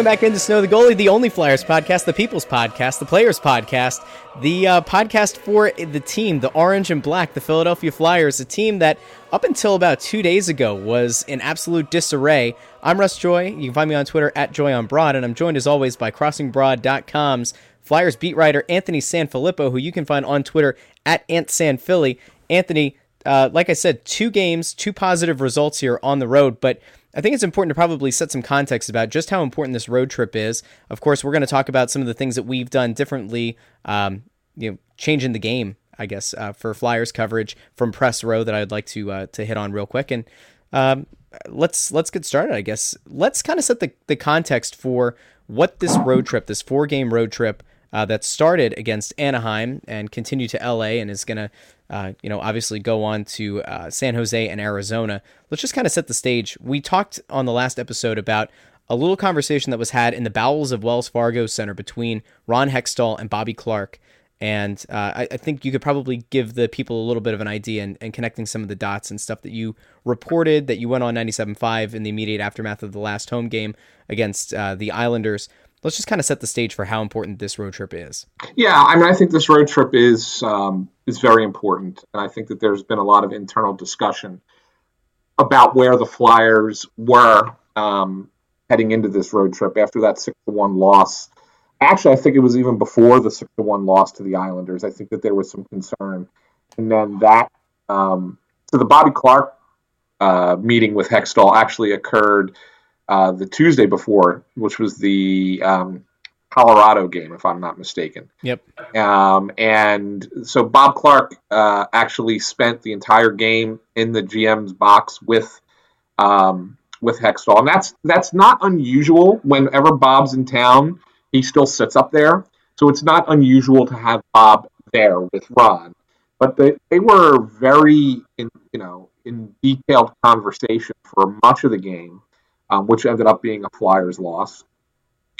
Welcome back into Snow the Goalie, the only Flyers podcast, the People's podcast, the Players podcast, the uh, podcast for the team, the Orange and Black, the Philadelphia Flyers, a team that up until about two days ago was in absolute disarray. I'm Russ Joy. You can find me on Twitter at Joy on Broad, and I'm joined as always by CrossingBroad.com's Flyers beat writer Anthony Sanfilippo, who you can find on Twitter at AntSanPhilly. Anthony, uh, like I said, two games, two positive results here on the road, but I think it's important to probably set some context about just how important this road trip is. Of course, we're going to talk about some of the things that we've done differently, um, you know, changing the game, I guess, uh, for Flyers coverage from Press Row that I'd like to uh, to hit on real quick. And um, let's let's get started. I guess let's kind of set the the context for what this road trip, this four game road trip uh, that started against Anaheim and continued to LA and is going to uh, you know, obviously go on to uh, San Jose and Arizona. Let's just kind of set the stage. We talked on the last episode about a little conversation that was had in the bowels of Wells Fargo Center between Ron Hextall and Bobby Clarke. And uh, I, I, think you could probably give the people a little bit of an idea and, and connecting some of the dots and stuff that you reported that you went on 97.5 in the immediate aftermath of the last home game against uh, the Islanders let's just kind of set the stage for how important this road trip is. Yeah, I mean, I think this road trip is um, is very important, and I think that there's been a lot of internal discussion about where the Flyers were um, heading into this road trip after that six to one loss. Actually, I think it was even before the six to one loss to the Islanders. I think that there was some concern, and then that um, so the Bobby Clarke uh, meeting with Hextall actually occurred uh, the Tuesday before, which was the um, Colorado game, if I'm not mistaken. Yep. Um, and so Bob Clarke uh, actually spent the entire game in the GM's box with um, with Hextall, and that's that's not unusual. Whenever Bob's in town, he still sits up there, so it's not unusual to have Bob there with Ron. But they, they were very in you know in detailed conversation for much of the game um, which ended up being a Flyers loss.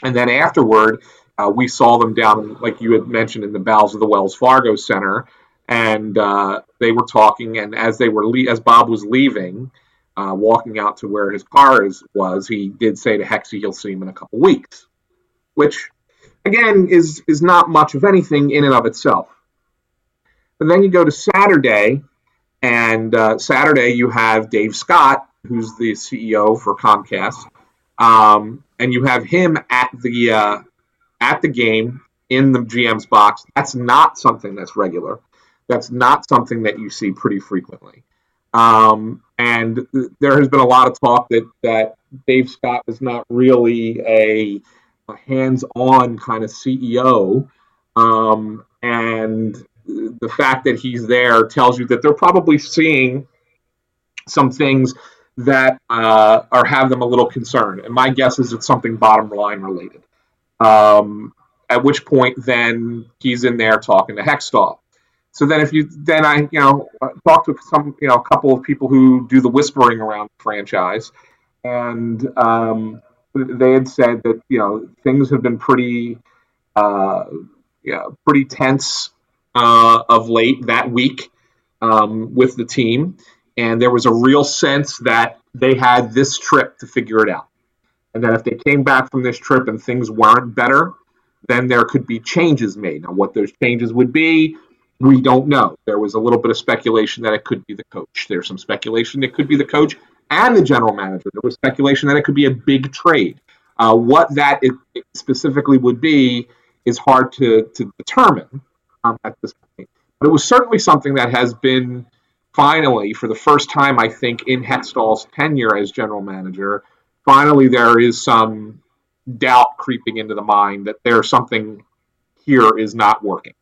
And then afterward, uh, we saw them down, like you had mentioned, in the bowels of the Wells Fargo Center, and uh, they were talking. And as they were, le- as Bob was leaving, uh, walking out to where his car is, was, he did say to Hexy he'll see him in a couple weeks, which, again, is is not much of anything in and of itself. But then you go to Saturday, and uh, Saturday you have Dave Scott who's the CEO for Comcast, um, and you have him at the uh, at the game in the GM's box. That's not something that's regular. That's not something that you see pretty frequently. Um, and there has been a lot of talk that that Dave Scott is not really a, a hands-on kind of CEO, um, and the fact that he's there tells you that they're probably seeing some things that uh, or have them a little concerned. And my guess is it's something bottom line related. Um, at which point, then he's in there talking to Hextall. So then, if you then I you know talk to some you know a couple of people who do the whispering around the franchise, and um, they had said that you know things have been pretty uh, yeah pretty tense uh, of late that week um, with the team and there was a real sense that they had this trip to figure it out. And that if they came back from this trip and things weren't better, then there could be changes made. Now, what those changes would be, we don't know. There was a little bit of speculation that it could be the coach. There's some speculation it could be the coach and the general manager. There was speculation that it could be a big trade. Uh, what that specifically would be is hard to, to determine um, at this point. But it was certainly something that has been finally, for the first time, I think, in Hextall's tenure as general manager, finally there is some doubt creeping into the mind that there's something here is not working.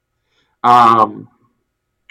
Um,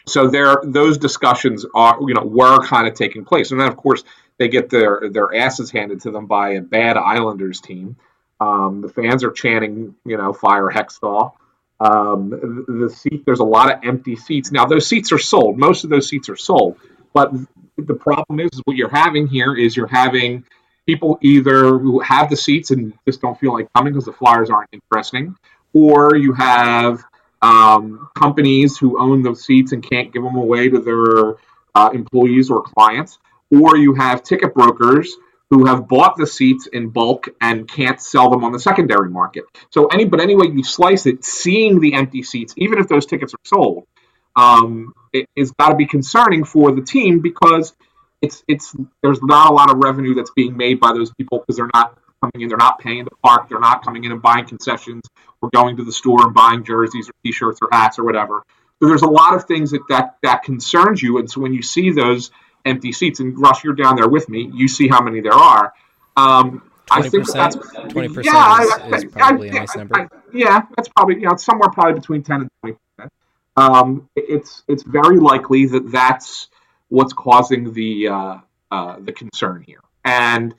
so there, those discussions are, you know, were kind of taking place, and then of course they get their their asses handed to them by a bad Islanders team. Um, the fans are chanting, you know, fire Hextall. Um, the seat, there's a lot of empty seats. Now, those seats are sold. Most of those seats are sold. But the problem is, is what you're having here is you're having people either who have the seats and just don't feel like coming because the flyers aren't interesting, or you have um, companies who own those seats and can't give them away to their uh, employees or clients, or you have ticket brokers who have bought the seats in bulk and can't sell them on the secondary market. So any but any way you slice it, seeing the empty seats, even if those tickets are sold, um, it, has got to be concerning for the team because it's it's there's not a lot of revenue that's being made by those people because they're not coming in, they're not paying to park, they're not coming in and buying concessions or going to the store and buying jerseys or t-shirts or hats or whatever. So there's a lot of things that that, that concerns you, and so when you see those empty seats. And Russ, you're down there with me. You see how many there are. Um, I think that's twenty percent. Yeah, is, is probably I, I, a nice number. Yeah, that's probably you know somewhere probably between ten and twenty percent. Um, it's it's very likely that that's what's causing the uh, uh, the concern here, and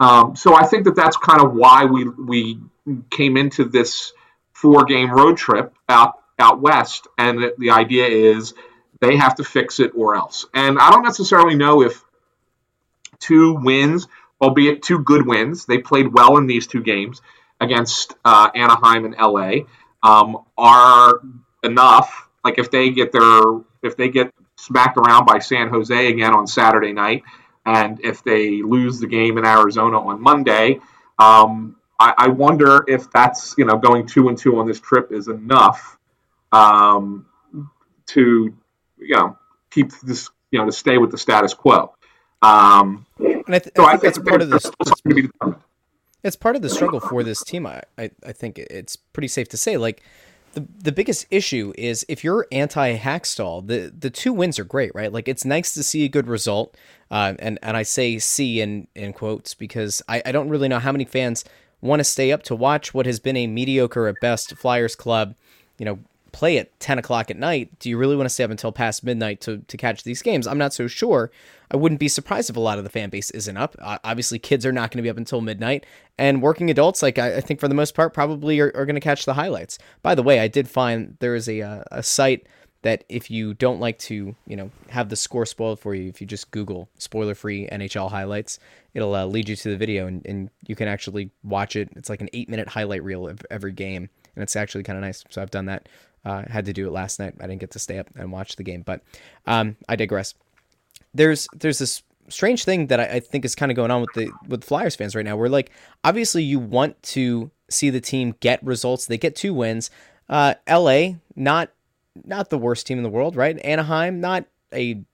um, so I think that that's kind of why we we came into this four game road trip out out west, and the idea is they have to fix it or else. And I don't necessarily know if two wins, albeit two good wins, they played well in these two games against uh, Anaheim and LA, um, are enough. Like if they get their if they get smacked around by San Jose again on Saturday night, and if they lose the game in Arizona on Monday, um, I, I, wonder if that's you know going two and two on this trip is enough um, to you know keep this you know to stay with the status quo. Um, and I, th- so I think that's part of this. It's part of the struggle for this team. I, I, I think it's pretty safe to say. Like the the biggest issue is if you're anti Hakstol, the the two wins are great, right? Like it's nice to see a good result. Uh, and and I say see in in quotes because I, I don't really know how many fans want to stay up to watch what has been a mediocre at best Flyers club, you know, play at 10 o'clock at night, do you really want to stay up until past midnight to, to catch these games? I'm not so sure. I wouldn't be surprised if a lot of the fan base isn't up. Uh, obviously, kids are not going to be up until midnight, and working adults, like I, I think for the most part, probably are, are going to catch the highlights. By the way, I did find there is a, uh, a site that if you don't like to, you know, have the score spoiled for you, if you just Google spoiler-free NHL highlights, it'll uh, lead you to the video, and, and you can actually watch it. It's like an eight-minute highlight reel of every game, and it's actually kind of nice. So I've done that uh, had to do it last night. I didn't get to stay up and watch the game, but um, I digress. There's there's this strange thing that I, I think is kind of going on with the with Flyers fans right now. Where like obviously you want to see the team get results. They get two wins. Uh, L.A. not not the worst team in the world, right? Anaheim not a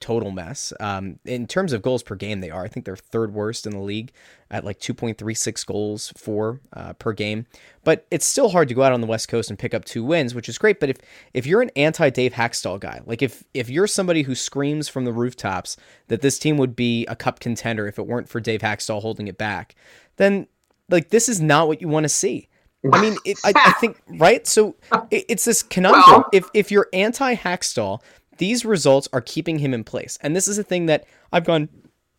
total mess. Um, in terms of goals per game, they are. I think they're third worst in the league at like 2.36 goals for uh, per game. But it's still hard to go out on the West Coast and pick up two wins, which is great. But if if you're an anti Dave Hakstol guy, like if if you're somebody who screams from the rooftops that this team would be a cup contender if it weren't for Dave Hakstol holding it back, then like this is not what you want to see. I mean, it, I, I, think right. So it, it's this conundrum. Well, if if you're anti Hakstol, these results are keeping him in place. And this is a thing that I've gone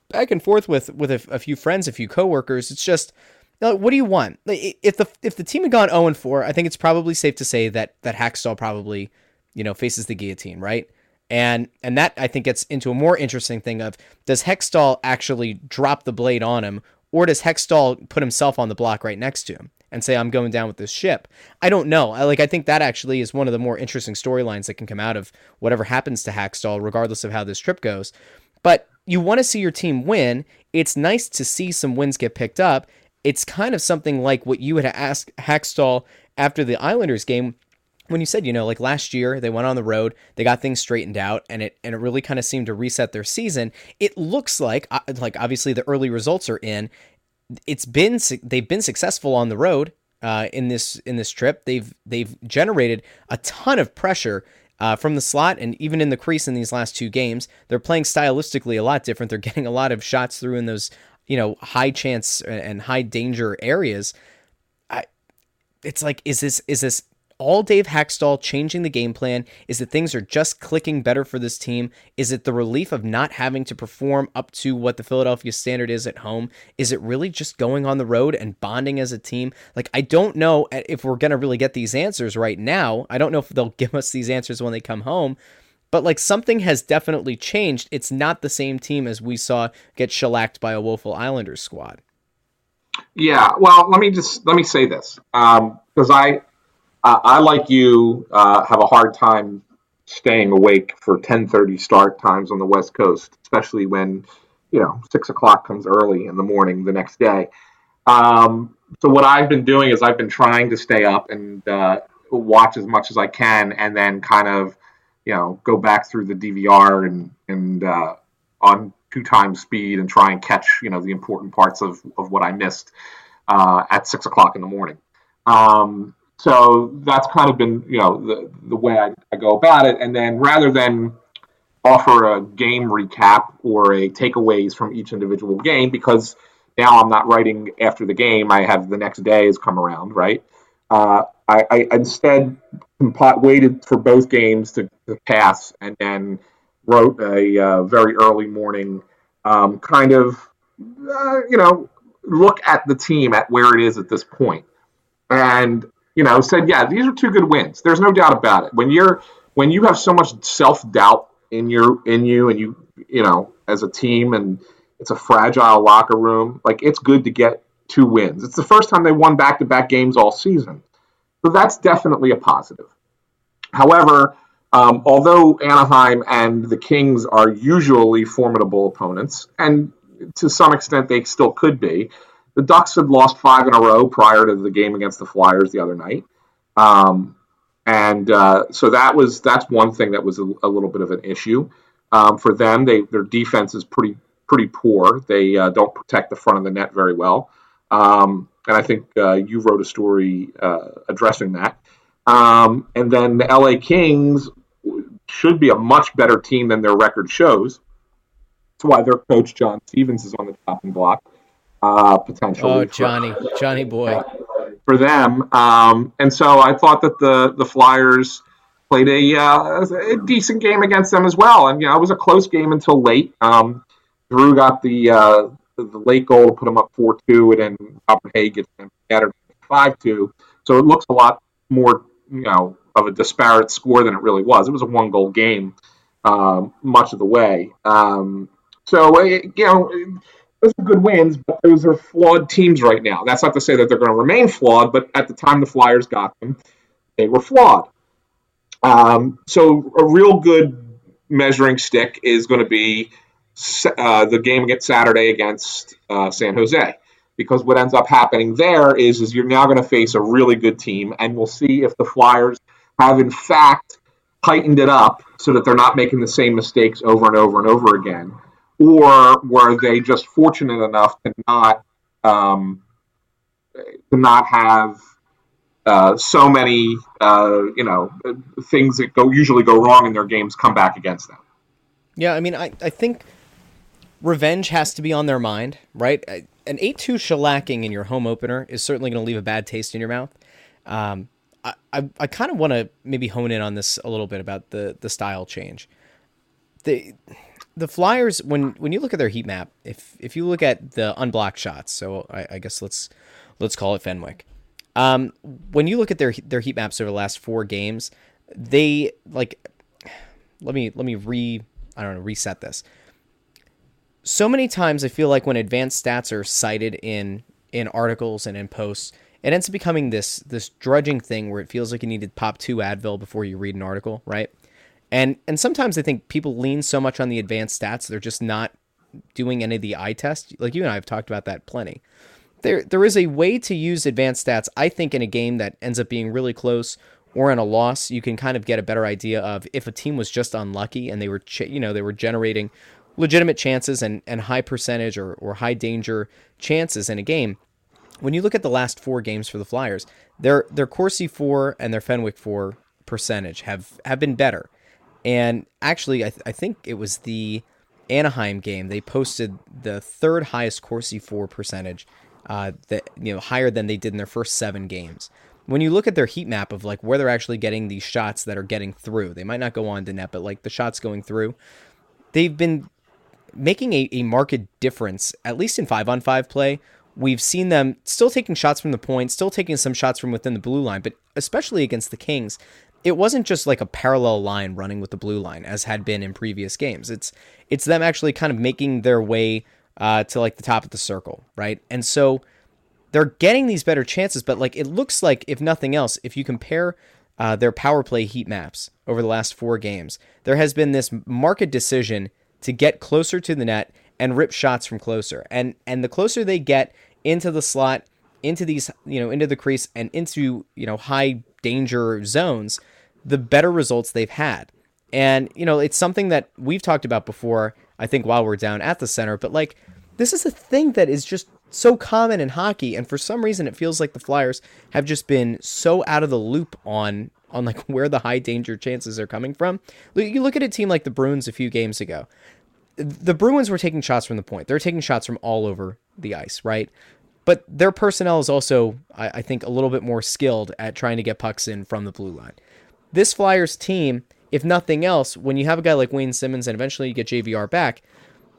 back and forth with with a, a few friends, a few coworkers. It's just what do you want? If the if the team had gone 0 and 4, I think it's probably safe to say that that Hakstol probably, you know, faces the guillotine, right? And and that I think gets into a more interesting thing of does Hextall actually drop the blade on him, or does Hextall put himself on the block right next to him? And say I'm going down with this ship. I don't know. I like I think that actually is one of the more interesting storylines that can come out of whatever happens to Hakstol, regardless of how this trip goes. But you want to see your team win. It's nice to see some wins get picked up. It's kind of something like what you had asked Hakstol after the Islanders game when you said, you know, like last year they went on the road, they got things straightened out, and it and it really kind of seemed to reset their season. It looks like, uh, like obviously the early results are in, it's been they've been successful on the road uh, in this in this trip. They've they've generated a ton of pressure uh, from the slot and even in the crease in these last two games. They're playing stylistically a lot different. They're getting a lot of shots through in those you know high chance and high danger areas. I, it's like is this is this all Dave Hakstol changing the game plan? Is that things are just clicking better for this team? Is it the relief of not having to perform up to what the Philadelphia standard is at home? Is it really just going on the road and bonding as a team? Like, I don't know if we're going to really get these answers right now. I don't know if they'll give us these answers when they come home. But like something has definitely changed. It's not the same team as we saw get shellacked by a woeful Islanders squad. Yeah, well, let me just let me say this because um, I I, I like you, uh, have a hard time staying awake for 10:30 start times on the West Coast, especially when you know six o'clock comes early in the morning the next day. Um, so what I've been doing is I've been trying to stay up and uh, watch as much as I can, and then kind of you know go back through the DVR and and uh, on two times speed and try and catch you know the important parts of of what I missed uh, at six o'clock in the morning. Um, so that's kind of been you know the the way I, I go about it, and then rather than offer a game recap or a takeaways from each individual game because now I'm not writing after the game. I have the next day has come around, right? Uh, I, I, instead waited for both games to, to, pass and then wrote a uh, very early morning um, kind of, uh, you know, look at the team at where it is at this point. And, you know, said, yeah, these are two good wins. There's no doubt about it. When you're when you have so much self doubt in your in you and you you know as a team and it's a fragile locker room like it's good to get two wins it's the first time they won back-to-back games all season so that's definitely a positive however um, although anaheim and the kings are usually formidable opponents and to some extent they still could be the ducks had lost five in a row prior to the game against the flyers the other night um, and uh, so that was that's one thing that was a, a little bit of an issue um, for them. They their defense is pretty pretty poor. They uh, don't protect the front of the net very well, um, and I think uh, you wrote a story uh, addressing that. Um, and then the LA Kings should be a much better team than their record shows. That's why their coach John Stevens is on the chopping block uh, potentially. Oh, Johnny, Johnny boy for them. Um, and so I thought that the the Flyers played a, uh, a, decent game against them as well. And you know, it was a close game until late. Um, Drew got the, uh, the, late goal to put them up four two, and then Robert Hagg gets them scattered five two. So it looks a lot more you know of a disparate score than it really was. It was a one goal game um, much of the way. Um, so you know those are good wins, but those are flawed teams right now. That's not to say that they're going to remain flawed, but at the time the Flyers got them, they were flawed. Um, so a real good measuring stick is going to be uh, the game against Saturday against uh, San Jose, because what ends up happening there is is you're now going to face a really good team, and we'll see if the Flyers have in fact tightened it up so that they're not making the same mistakes over and over and over again or were they just fortunate enough to not um, to not have uh, so many uh, you know things that go usually go wrong in their games come back against them. Yeah, I mean, I, I think revenge has to be on their mind, right? An eight two shellacking in your home opener is certainly going to leave a bad taste in your mouth. Um, I, I, I kind of want to maybe hone in on this a little bit about the the style change. The the Flyers, when when you look at their heat map, if if you look at the unblocked shots, so I, I guess let's let's call it Fenwick. Um, when you look at their their heat maps over the last four games, they like let me let me re I don't know reset this. So many times I feel like when advanced stats are cited in in articles and in posts, it ends up becoming this this drudging thing where it feels like you need to pop two Advil before you read an article, right? And and sometimes I think people lean so much on the advanced stats, they're just not doing any of the eye test. Like you and I have talked about that plenty. There there is a way to use advanced stats, I think, in a game that ends up being really close or in a loss, you can kind of get a better idea of if a team was just unlucky and they were, ch- you know, they were generating legitimate chances and, and high percentage or, or high danger chances in a game. When you look at the last four games for the Flyers, their their Corsi for and their Fenwick for percentage have have been better. And actually, I, th- I think it was the Anaheim game. They posted the third highest Corsi for percentage, uh, that you know higher than they did in their first seven games. When you look at their heat map of like where they're actually getting these shots that are getting through, they might not go on to net, but like the shots going through, they've been making a, a marked difference, at least in five on five play. We've seen them still taking shots from the point, still taking some shots from within the blue line, but especially against the Kings, it wasn't just like a parallel line running with the blue line as had been in previous games. It's it's them actually kind of making their way uh, to like the top of the circle, right? And so they're getting these better chances, but like it looks like if nothing else, if you compare uh, their power play heat maps over the last four games, there has been this market decision to get closer to the net and rip shots from closer. And and the closer they get into the slot, into these, you know, into the crease and into, you know, high danger zones, the better results they've had. And, you know, it's something that we've talked about before, I think while we're down at the center, but like this is a thing that is just so common in hockey and for some reason it feels like the Flyers have just been so out of the loop on on like where the high danger chances are coming from. You look at a team like the Bruins a few games ago. The Bruins were taking shots from the point. They're taking shots from all over the ice, right? But their personnel is also, I, I think, a little bit more skilled at trying to get pucks in from the blue line. This Flyers team, if nothing else, when you have a guy like Wayne Simmonds and eventually you get JVR back,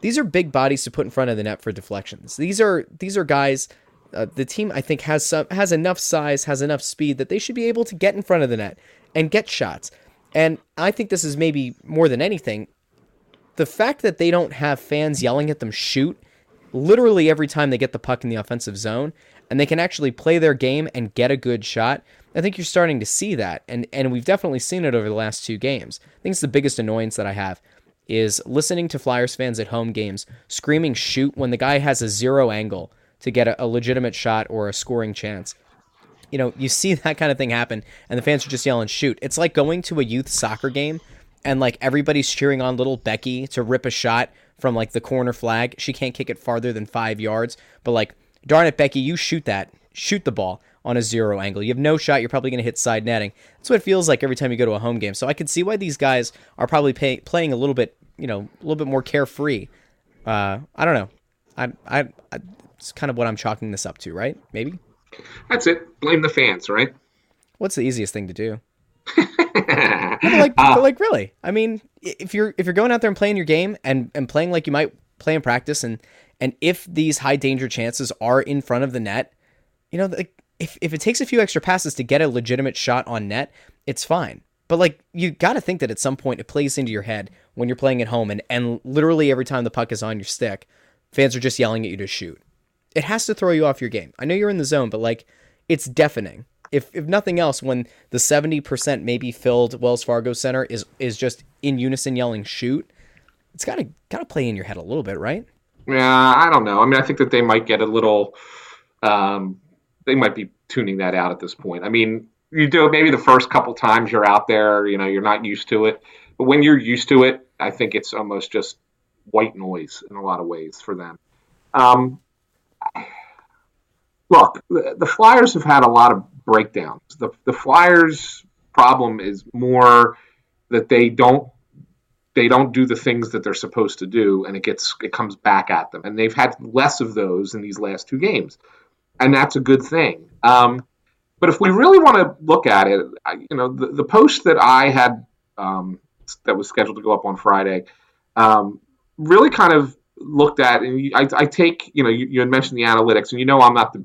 these are big bodies to put in front of the net for deflections. These are these are guys uh, the team I think has some has enough size, has enough speed that they should be able to get in front of the net and get shots. And I think this is maybe more than anything the fact that they don't have fans yelling at them shoot literally every time they get the puck in the offensive zone and they can actually play their game and get a good shot. I think you're starting to see that and and we've definitely seen it over the last two games. I think it's the biggest annoyance that I have is listening to Flyers fans at home games screaming shoot when the guy has a zero angle to get a, a legitimate shot or a scoring chance. You know, you see that kind of thing happen, and the fans are just yelling shoot. It's like going to a youth soccer game and like everybody's cheering on little Becky to rip a shot from like the corner flag. She can't kick it farther than five yards, but like, darn it, Becky, you shoot that, shoot the ball on a zero angle. You have no shot. You're probably going to hit side netting. That's what it feels like every time you go to a home game. So I can see why these guys are probably pay, playing a little bit, you know, a little bit more carefree. Uh, I don't know. I, I, I it's kind of what I'm chalking this up to, right? Maybe. That's it. Blame the fans, right? What's the easiest thing to do? like, uh, like really. I mean, if you're if you're going out there and playing your game and and playing like you might play in practice, and and if these high danger chances are in front of the net, you know, like if if it takes a few extra passes to get a legitimate shot on net, it's fine. But like you got to think that at some point it plays into your head when you're playing at home, and and literally every time the puck is on your stick, fans are just yelling at you to shoot it has to throw you off your game. I know you're in the zone, but like it's deafening. If if nothing else, when the seventy percent maybe filled Wells Fargo Center is is just in unison yelling shoot, it's gotta gotta play in your head a little bit, right? Yeah, I don't know. I mean, I think that they might get a little. Um, they might be tuning that out at this point. I mean, you do it maybe the first couple times you're out there, you know, you're not used to it. But when you're used to it, I think it's almost just white noise in a lot of ways for them. Um, look, the, the, Flyers have had a lot of breakdowns. The, the Flyers' problem is more that they don't they don't do the things that they're supposed to do, and it gets it comes back at them. And they've had less of those in these last two games, and that's a good thing. Um, but if we really want to look at it, I, you know, the, the post that I had um, that was scheduled to go up on Friday um, really kind of looked at, and I, I take, you know, you, you, had mentioned the analytics, and you know I'm not the,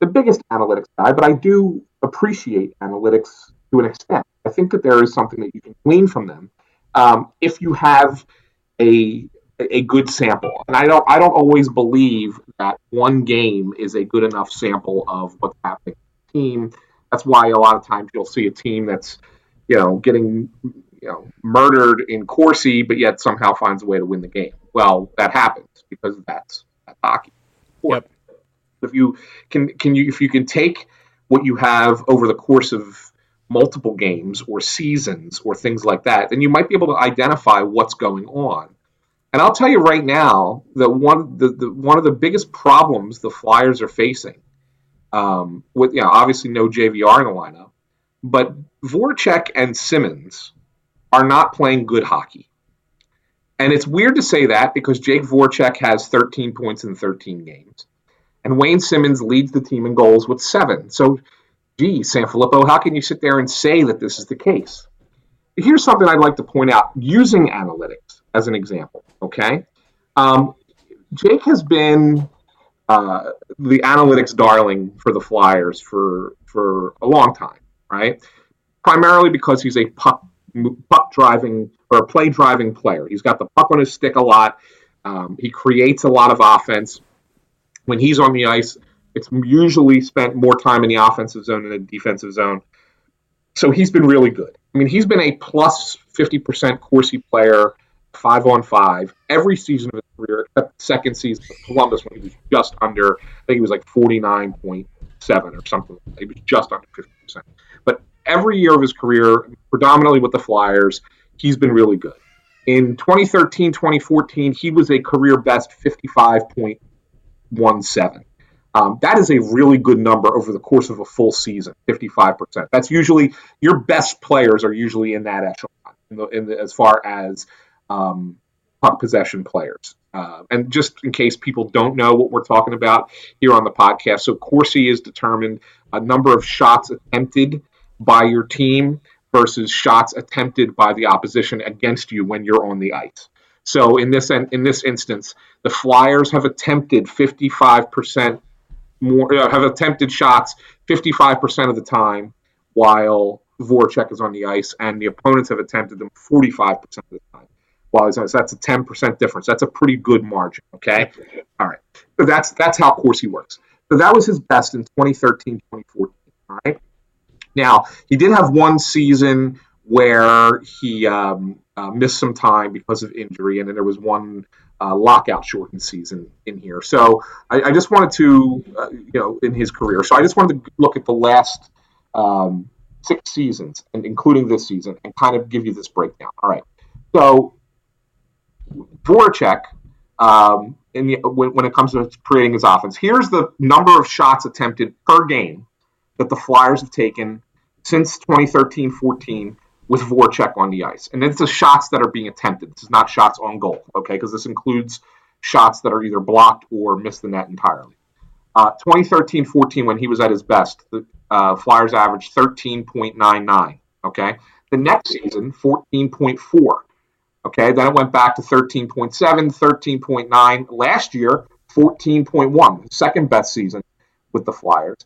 the biggest analytics guy, but I do appreciate analytics to an extent. I think that there is something that you can glean from them um, if you have a a good sample. And I don't I don't always believe that one game is a good enough sample of what's happening in the team. That's why a lot of times you'll see a team that's you know getting you know murdered in Corsi, but yet somehow finds a way to win the game. Well, that happens because that's, that's hockey. Yep. If you can, can you if you can take what you have over the course of multiple games or seasons or things like that, then you might be able to identify what's going on. And I'll tell you right now that one the, the one of the biggest problems the Flyers are facing, um, with you know obviously no JVR in the lineup, but Voracek and Simmonds are not playing good hockey. And it's weird to say that because Jake Voracek has 13 points in 13 games. And Wayne Simmonds leads the team in goals with seven. So, gee, Sanfilippo, how can you sit there and say that this is the case? Here's something I'd like to point out using analytics as an example, okay? Um, Jake has been uh, the analytics darling for the Flyers for, for a long time, right? Primarily because he's a puck puck driving or play driving player. He's got the puck on his stick a lot. Um, he creates a lot of offense. When he's on the ice, it's usually spent more time in the offensive zone than the defensive zone. So he's been really good. I mean, he's been a plus 50% Corsi player, five on five, every season of his career, except second season of Columbus when he was just under, I think he was like 49.7 or something. He was just under 50%. But every year of his career, predominantly with the Flyers, he's been really good. In 2013 2014, he was a career best 55.17. Um, that is a really good number over the course of a full season, 55%. That's usually your best players are usually in that echelon in the, in the, as far as um, puck possession players. Uh, and just in case people don't know what we're talking about here on the podcast, so Corsi is determined a number of shots attempted by your team versus shots attempted by the opposition against you when you're on the ice. So in this in this instance, the Flyers have attempted 55% more uh, have attempted shots 55% of the time while Voracek is on the ice and the opponents have attempted them 45% of the time while he's on. That's a 10% difference. That's a pretty good margin, okay? All right. So that's that's how Corsi works. So that was his best in 2013, 2014, all right? Now, he did have one season where he um, uh, missed some time because of injury, and then there was one uh, lockout shortened season in here. So I, I just wanted to, uh, you know, in his career. So I just wanted to look at the last um, six seasons, and including this season, and kind of give you this breakdown. All right. So Voracek, um, in the, when, when it comes to creating his offense, here's the number of shots attempted per game that the Flyers have taken since 2013 14 with Voracek on the ice. And it's the shots that are being attempted. This is not shots on goal, okay? Because this includes shots that are either blocked or miss the net entirely. Uh, 2013 14, when he was at his best, the uh, Flyers averaged 13.99, okay? The next season, 14.4. Okay, then it went back to 13.7, 13.9. Last year, 14.1, second best season with the Flyers.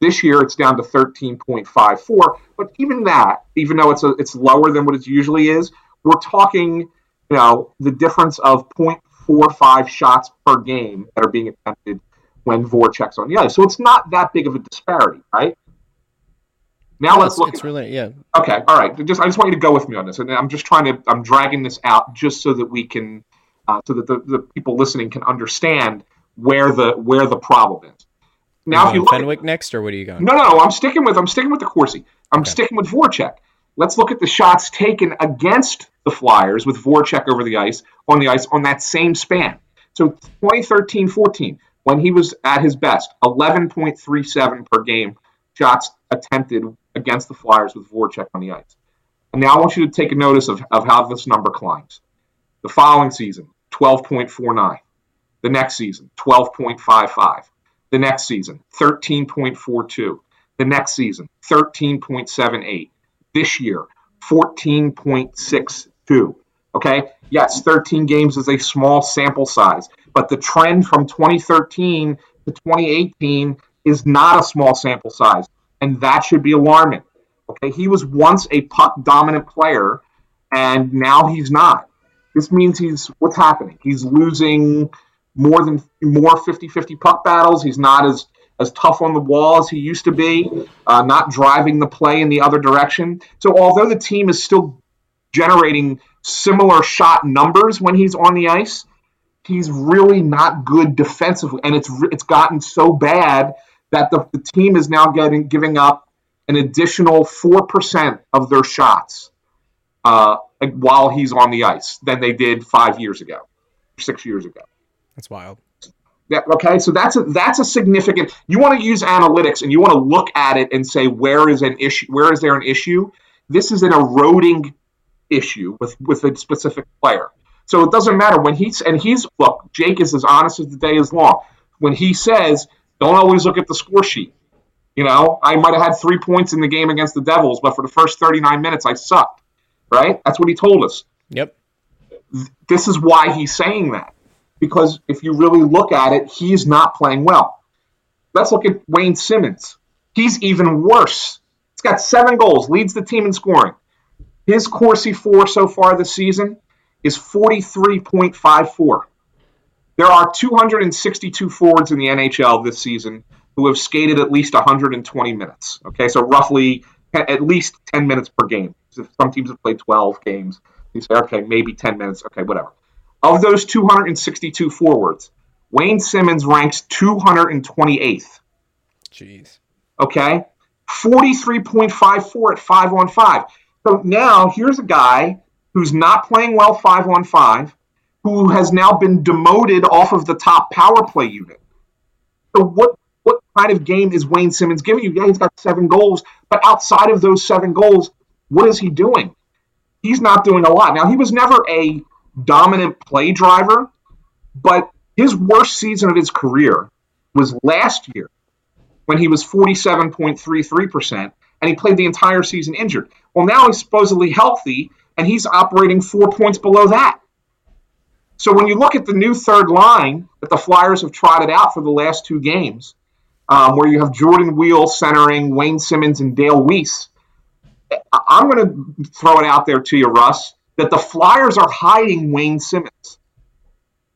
This year it's down to 13.54, but even that, even though it's a, it's lower than what it usually is, we're talking, you know, the difference of 0.45 shots per game that are being attempted when Voracek's on the ice. So it's not that big of a disparity, right? Now No, let's look. it's at, really yeah. okay, all right. Just I just want you to go with me on this, and I'm just trying to I'm dragging this out just so that we can, uh, so that the, the people listening can understand where the where the problem is. Now, if you look at- Fenwick next, or what are you going? no, no, no. I'm sticking with I'm sticking with the Corsi. I'm Okay. sticking with Voracek. Let's look at the shots taken against the Flyers with Voracek over the ice on the ice on that same span. So 2013-14, when he was at his best, 11.37 per game shots attempted against the Flyers with Voracek on the ice. And now I want you to take a notice of, of how this number climbs. The following season, 12.49. The next season, 12.55. The next season, 13.42. The next season, 13.78. This year, 14.62. Okay? Yes, 13 games is a small sample size, but the trend from 2013 to 2018 is not a small sample size, and that should be alarming. Okay? He was once a puck dominant player, and now he's not. This means he's what's happening? He's losing more than more 50-50 puck battles. He's not as as tough on the wall as he used to be, uh, not driving the play in the other direction. So although the team is still generating similar shot numbers when he's on the ice, he's really not good defensively, and it's it's gotten so bad that the, the team is now getting giving up an additional four percent of their shots uh, while he's on the ice than they did five years ago, six years ago. That's wild. Yeah, okay, so that's a that's a significant. You want to use analytics and you want to look at it and say where is an issue? Where is there an issue? This is an eroding issue with with a specific player. So it doesn't matter when he's and he's look. Jake is as honest as the day is long. When he says, "Don't always look at the score sheet." You know, I might have had three points in the game against the Devils, but for the first 39 minutes, I sucked. Right? That's what he told us Yep. this is why he's saying that. Because if you really look at it, he's not playing well. Let's look at Wayne Simmonds. He's even worse. He's got seven goals, leads the team in scoring. His Corsi for so far this season is 43.54. There are 262 forwards in the NHL this season who have skated at least 120 minutes. Okay, so roughly at least 10 minutes per game. So some teams have played 12 games. You say, okay, maybe 10 minutes. Okay, whatever. Of those 262 forwards, Wayne Simmonds ranks 228th. Jeez. Okay? 43.54 at 5 on 5. So now here's a guy who's not playing well 5 on 5, who has now been demoted off of the top power play unit. So what what kind of game is Wayne Simmonds giving you? Yeah, he's got seven goals, but outside of those seven goals, what is he doing? He's not doing a lot. Now he was never a dominant play driver, but his worst season of his career was last year when he was 47.33%, and he played the entire season injured. Well, now he's supposedly healthy, and he's operating four points below that. So when you look at the new third line that the Flyers have trotted out for the last two games, um, where you have Jordan Weal centering Wayne Simmonds and Dale Weise, I'm going to throw it out there to you, Russ, that the Flyers are hiding Wayne Simmonds.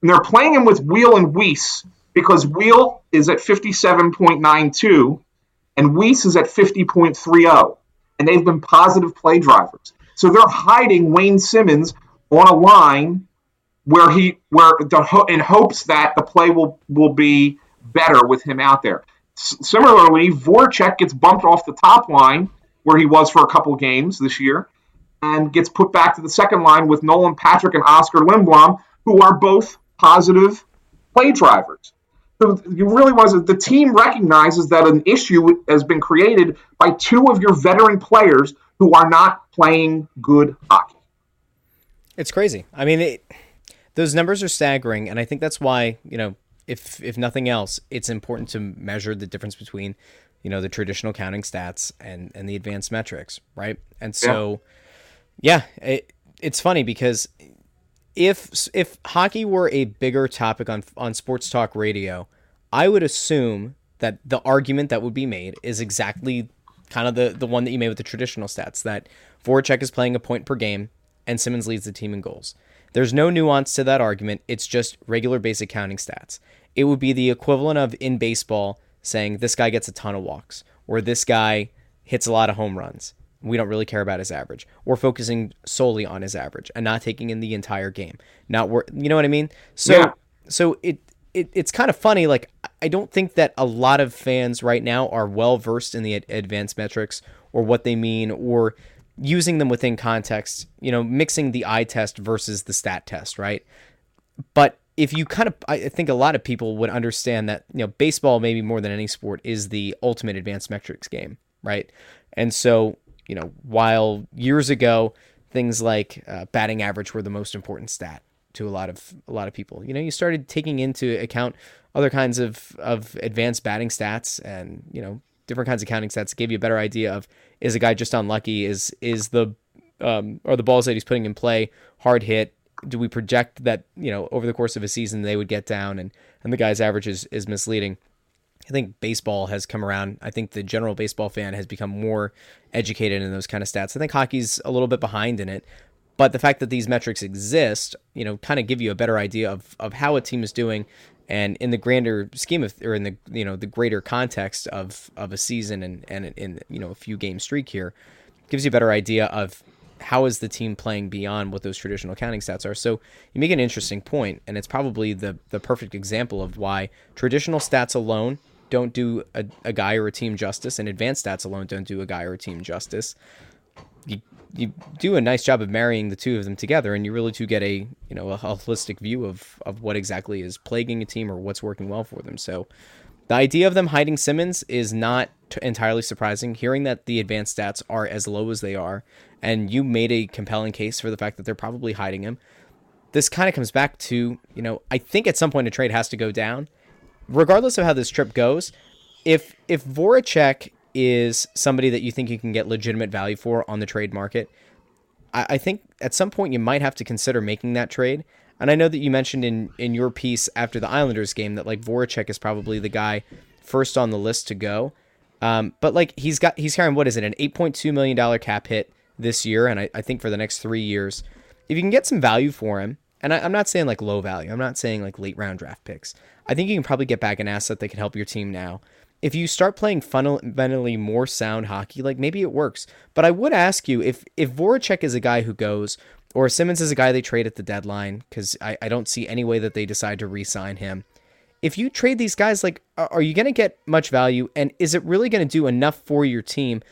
And they're playing him with Weal and Weise because Weal is at 57.92 and Weise is at 50.30. And they've been positive play drivers. So they're hiding Wayne Simmonds on a line where he where the in hopes that the play will will be better with him out there. S- similarly, Voracek gets bumped off the top line where he was for a couple games this year, and gets put back to the second line with Nolan Patrick and Oskar Lindblom, who are both positive play drivers. So you really was the team recognizes that an issue has been created by two of your veteran players who are not playing good hockey. It's crazy. I mean, it, those numbers are staggering, and I think that's why you know, if if nothing else, it's important to measure the difference between you know the traditional counting stats and and the advanced metrics, right? And so, yeah, yeah it, it's funny because if if hockey were a bigger topic on on sports talk radio, I would assume that the argument that would be made is exactly kind of the the one that you made with the traditional stats that Voracek is playing a point per game and Simmonds leads the team in goals. There's no nuance to that argument. It's just regular basic counting stats. It would be the equivalent of in baseball saying this guy gets a ton of walks or this guy hits a lot of home runs. We don't really care about his average. We're focusing solely on his average and not taking in the entire game. Not wor- you know what I mean? So yeah. so it, it it's kind of funny like I don't think that a lot of fans right now are well versed in the advanced metrics or what they mean or using them within context, you know, mixing the eye test versus the stat test, right? But if you kind of, I think a lot of people would understand that, you know, baseball, maybe more than any sport, is the ultimate advanced metrics game, right? And so, you know, while years ago, things like uh, batting average were the most important stat to a lot of a lot of people. You know, you started taking into account other kinds of of advanced batting stats and you know different kinds of counting stats gave you a better idea of is a guy just unlucky? Is is the um, the balls that he's putting in play hard hit? Do we project that you know over the course of a season they would get down and and the guy's average is, is misleading? I think baseball has come around. I think the general baseball fan has become more educated in those kind of stats. I think hockey's a little bit behind in it, but the fact that these metrics exist, you know, kind of give you a better idea of, of how a team is doing and in the grander scheme of or in the you know the greater context of of a season and and in you know a few game streak here gives you a better idea of how is the team playing beyond what those traditional counting stats are so you make an interesting point and it's probably the the perfect example of why traditional stats alone don't do a, a guy or a team justice and advanced stats alone don't do a guy or a team justice you you do a nice job of marrying the two of them together, and you really do get a you know a holistic view of of what exactly is plaguing a team or what's working well for them. So the idea of them hiding Simmonds is not t- entirely surprising. Hearing that the advanced stats are as low as they are, and you made a compelling case for the fact that they're probably hiding him. This kind of comes back to you know I think at some point a trade has to go down, regardless of how this trip goes. If if Voracek is somebody that you think you can get legitimate value for on the trade market, I, I think at some point you might have to consider making that trade. And I know that you mentioned in in your piece after the Islanders game that like Voracek is probably the guy first on the list to go. Um, but like he's got he's carrying what is it an eight point two million dollar cap hit this year, and I, I think for the next three years, if you can get some value for him, and I, am not saying like low value, I'm not saying like late round draft picks. I think you can probably get back an asset that can help your team now if you start playing fundamentally more sound hockey, like maybe it works. But I would ask you if if Voracek is a guy who goes or Simmonds is a guy they trade at the deadline because I, I don't see any way that they decide to re-sign him. If you trade these guys, like, are you going to get much value? And is it really going to do enough for your team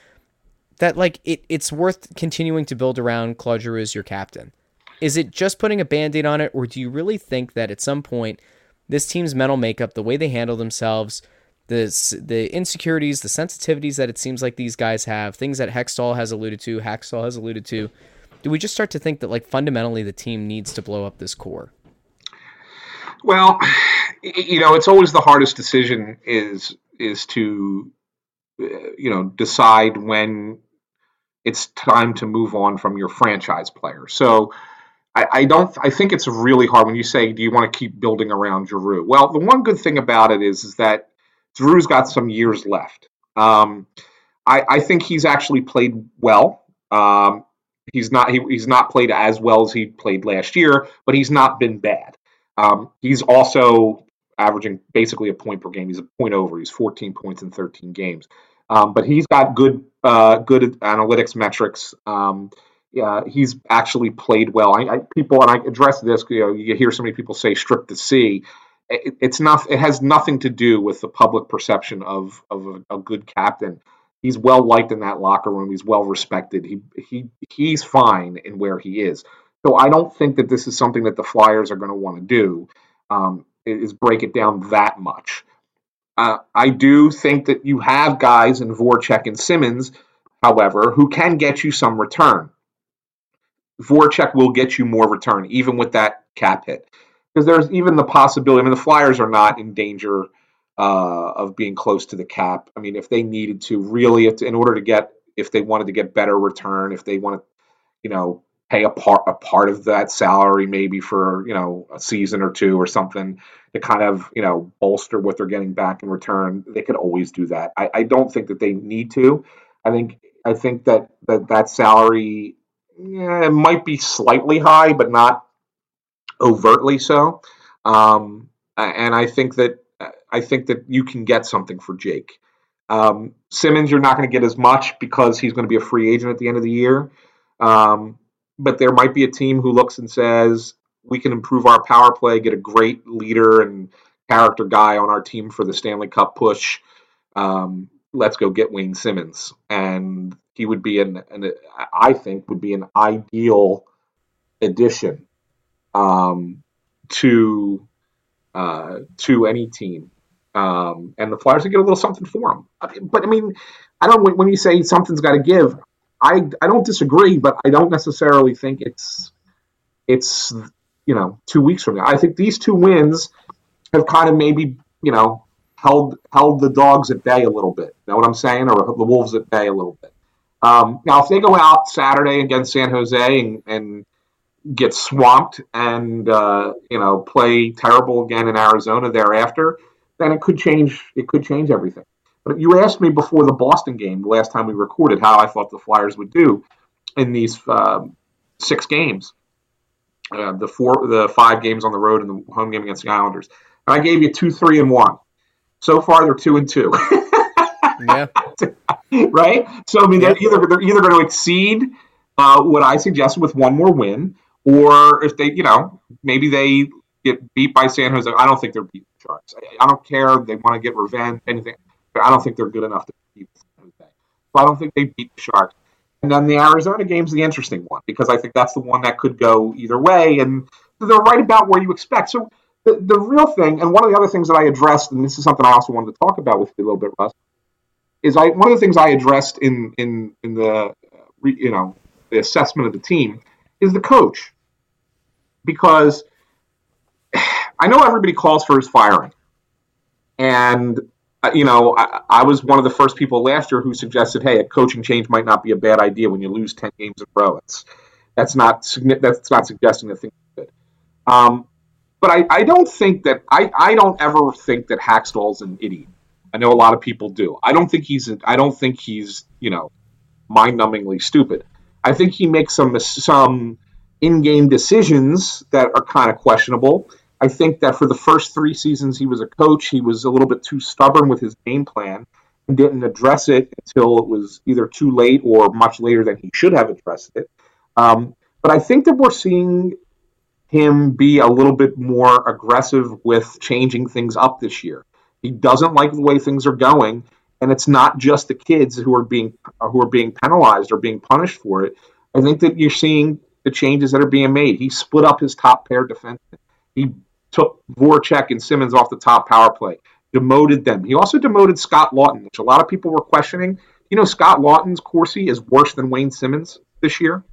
that like it, it's worth continuing to build around Claude Giroux as your captain? Is it just putting a band-aid on it, or do you really think that at some point this team's mental makeup, the way they handle themselves, the the insecurities, the sensitivities that it seems like these guys have, things that Hextall has alluded to, Hakstol has alluded to, do we just start to think that like fundamentally the team needs to blow up this core? Well, you know, it's always the hardest decision is is to uh, you know decide when it's time to move on from your franchise player. So I, don't. I think it's really hard when you say, "Do you want to keep building around Giroux?" Well, the one good thing about it is, is that Giroux's got some years left. Um, I, I, think he's actually played well. Um, he's not. He, he's not played as well as he played last year, but he's not been bad. Um, he's also averaging basically a point per game. He's a point over. He's 14 points in 13 games. Um, but he's got good, uh, good analytics metrics. Um, yeah, he's actually played well. I, I, people, and I address this. You know, you hear so many people say "strip to see." It, it's not. It has nothing to do with the public perception of of a, a, good captain. He's well liked in that locker room. He's well respected. He he he's fine in where he is. So I don't think that this is something that the Flyers are going to want to do. Um, is break it down that much. Uh, I do think that you have guys in Voracek and Simmonds, however, who can get you some return. Voracek will get you more return, even with that cap hit. Because there's even the possibility, I mean, the Flyers are not in danger uh, of being close to the cap. I mean, if they needed to, really, in order to get, if they wanted to get better return, if they want to, you know, pay a part a part of that salary maybe for you know a season or two or something to kind of you know bolster what they're getting back in return they could always do that i, I don't think that they need to i think i think that that, that salary yeah, it might be slightly high, but not overtly so. Um, and I think that I think that you can get something for Jake. Um, Simmonds, you're not going to get as much because he's going to be a free agent at the end of the year. Um, but there might be a team who looks and says, we can improve our power play, get a great leader and character guy on our team for the Stanley Cup push. Um, let's go get Wayne Simmonds, And he would be an, an I think would be an ideal addition um, to uh, to any team. Um, and the Flyers would get a little something for him. But I mean, I don't. When you say something's got to give, I I don't disagree, but I don't necessarily think it's it's you know two weeks from now. I think these two wins have kind of maybe you know held held the dogs at bay a little bit. You know what I'm saying, or the wolves at bay a little bit. Um, now, if they go out Saturday against San Jose and, and get swamped and uh, you know play terrible again in Arizona thereafter, then it could change. It could change everything. But you asked me before the Boston game, the last time we recorded, how I thought the Flyers would do in these uh, six games, uh, the four, the five games on the road and the home game against the Islanders. And I gave you two, three, and one. So far, they're two and two. yeah. right? So I mean, they're either they're either going to exceed uh, what I suggested with one more win, or if they, you know, maybe they get beat by San Jose. I don't think they're beating the Sharks. I, I don't care. They want to get revenge, anything. But I don't think they're good enough to beat San Jose. So I don't think they beat the Sharks. And then the Arizona game's the interesting one because I think that's the one that could go either way, and they're right about where you expect. So the, the real thing, and one of the other things that I addressed, and this is something I also wanted to talk about with you a little bit, Russ, is I one of the things I addressed in in in the you know the assessment of the team is the coach because I know everybody calls for his firing, and uh, you know I, I, was one of the first people last year who suggested, hey, a coaching change might not be a bad idea when you lose ten games in a row. It's that's not that's not suggesting that things are good. Um, but I, I don't think that I, I don't ever think that Hakstol's an idiot. I know a lot of people do. I don't think he's I don't think he's you know mind-numbingly stupid. I think he makes some some in-game decisions that are kind of questionable. I think that for the first three seasons he was a coach, he was a little bit too stubborn with his game plan and didn't address it until it was either too late or much later than he should have addressed it. Um, But I think that we're seeing him be a little bit more aggressive with changing things up this year. He doesn't like the way things are going, and it's not just the kids who are being uh, who are being penalized or being punished for it. I think that you're seeing the changes that are being made. He split up his top pair defense. He took Voracek and Simmonds off the top power play, demoted them. He also demoted Scott Laughton, which a lot of people were questioning. You know, Scott Laughton's Corsi is worse than Wayne Simmonds this year.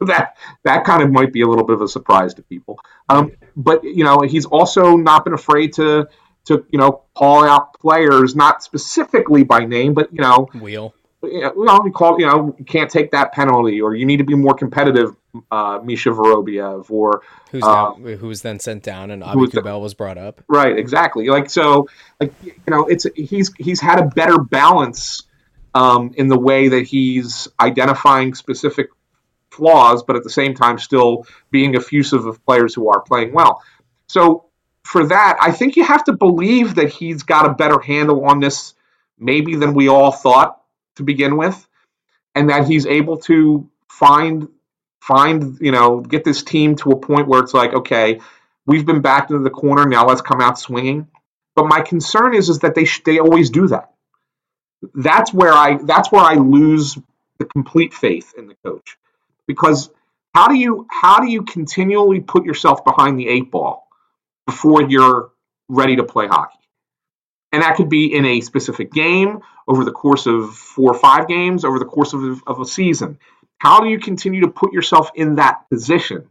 that that kind of might be a little bit of a surprise to people. Um, but you know, he's also not been afraid to to you know call out players, not specifically by name, but you know, wheel. You know, well, call you know you can't take that penalty, or you need to be more competitive, uh, Misha Vorobiev, or who's uh, now, who was then sent down, and Aube-Kubel was brought up. Right, exactly. Like so, like you know, it's he's he's had a better balance um, in the way that he's identifying specific flaws, but at the same time still being effusive of players who are playing well. So for that, I think you have to believe that he's got a better handle on this maybe than we all thought to begin with, and that he's able to find find you know get this team to a point where it's like okay, we've been backed into the corner now, let's come out swinging. But my concern is is that they sh- they always do that. That's where I that's where I lose the complete faith in the coach because how do you how do you continually put yourself behind the eight ball before you're ready to play hockey? And that could be in a specific game, over the course of four or five games, over the course of, of a season. How do you continue to put yourself in that position?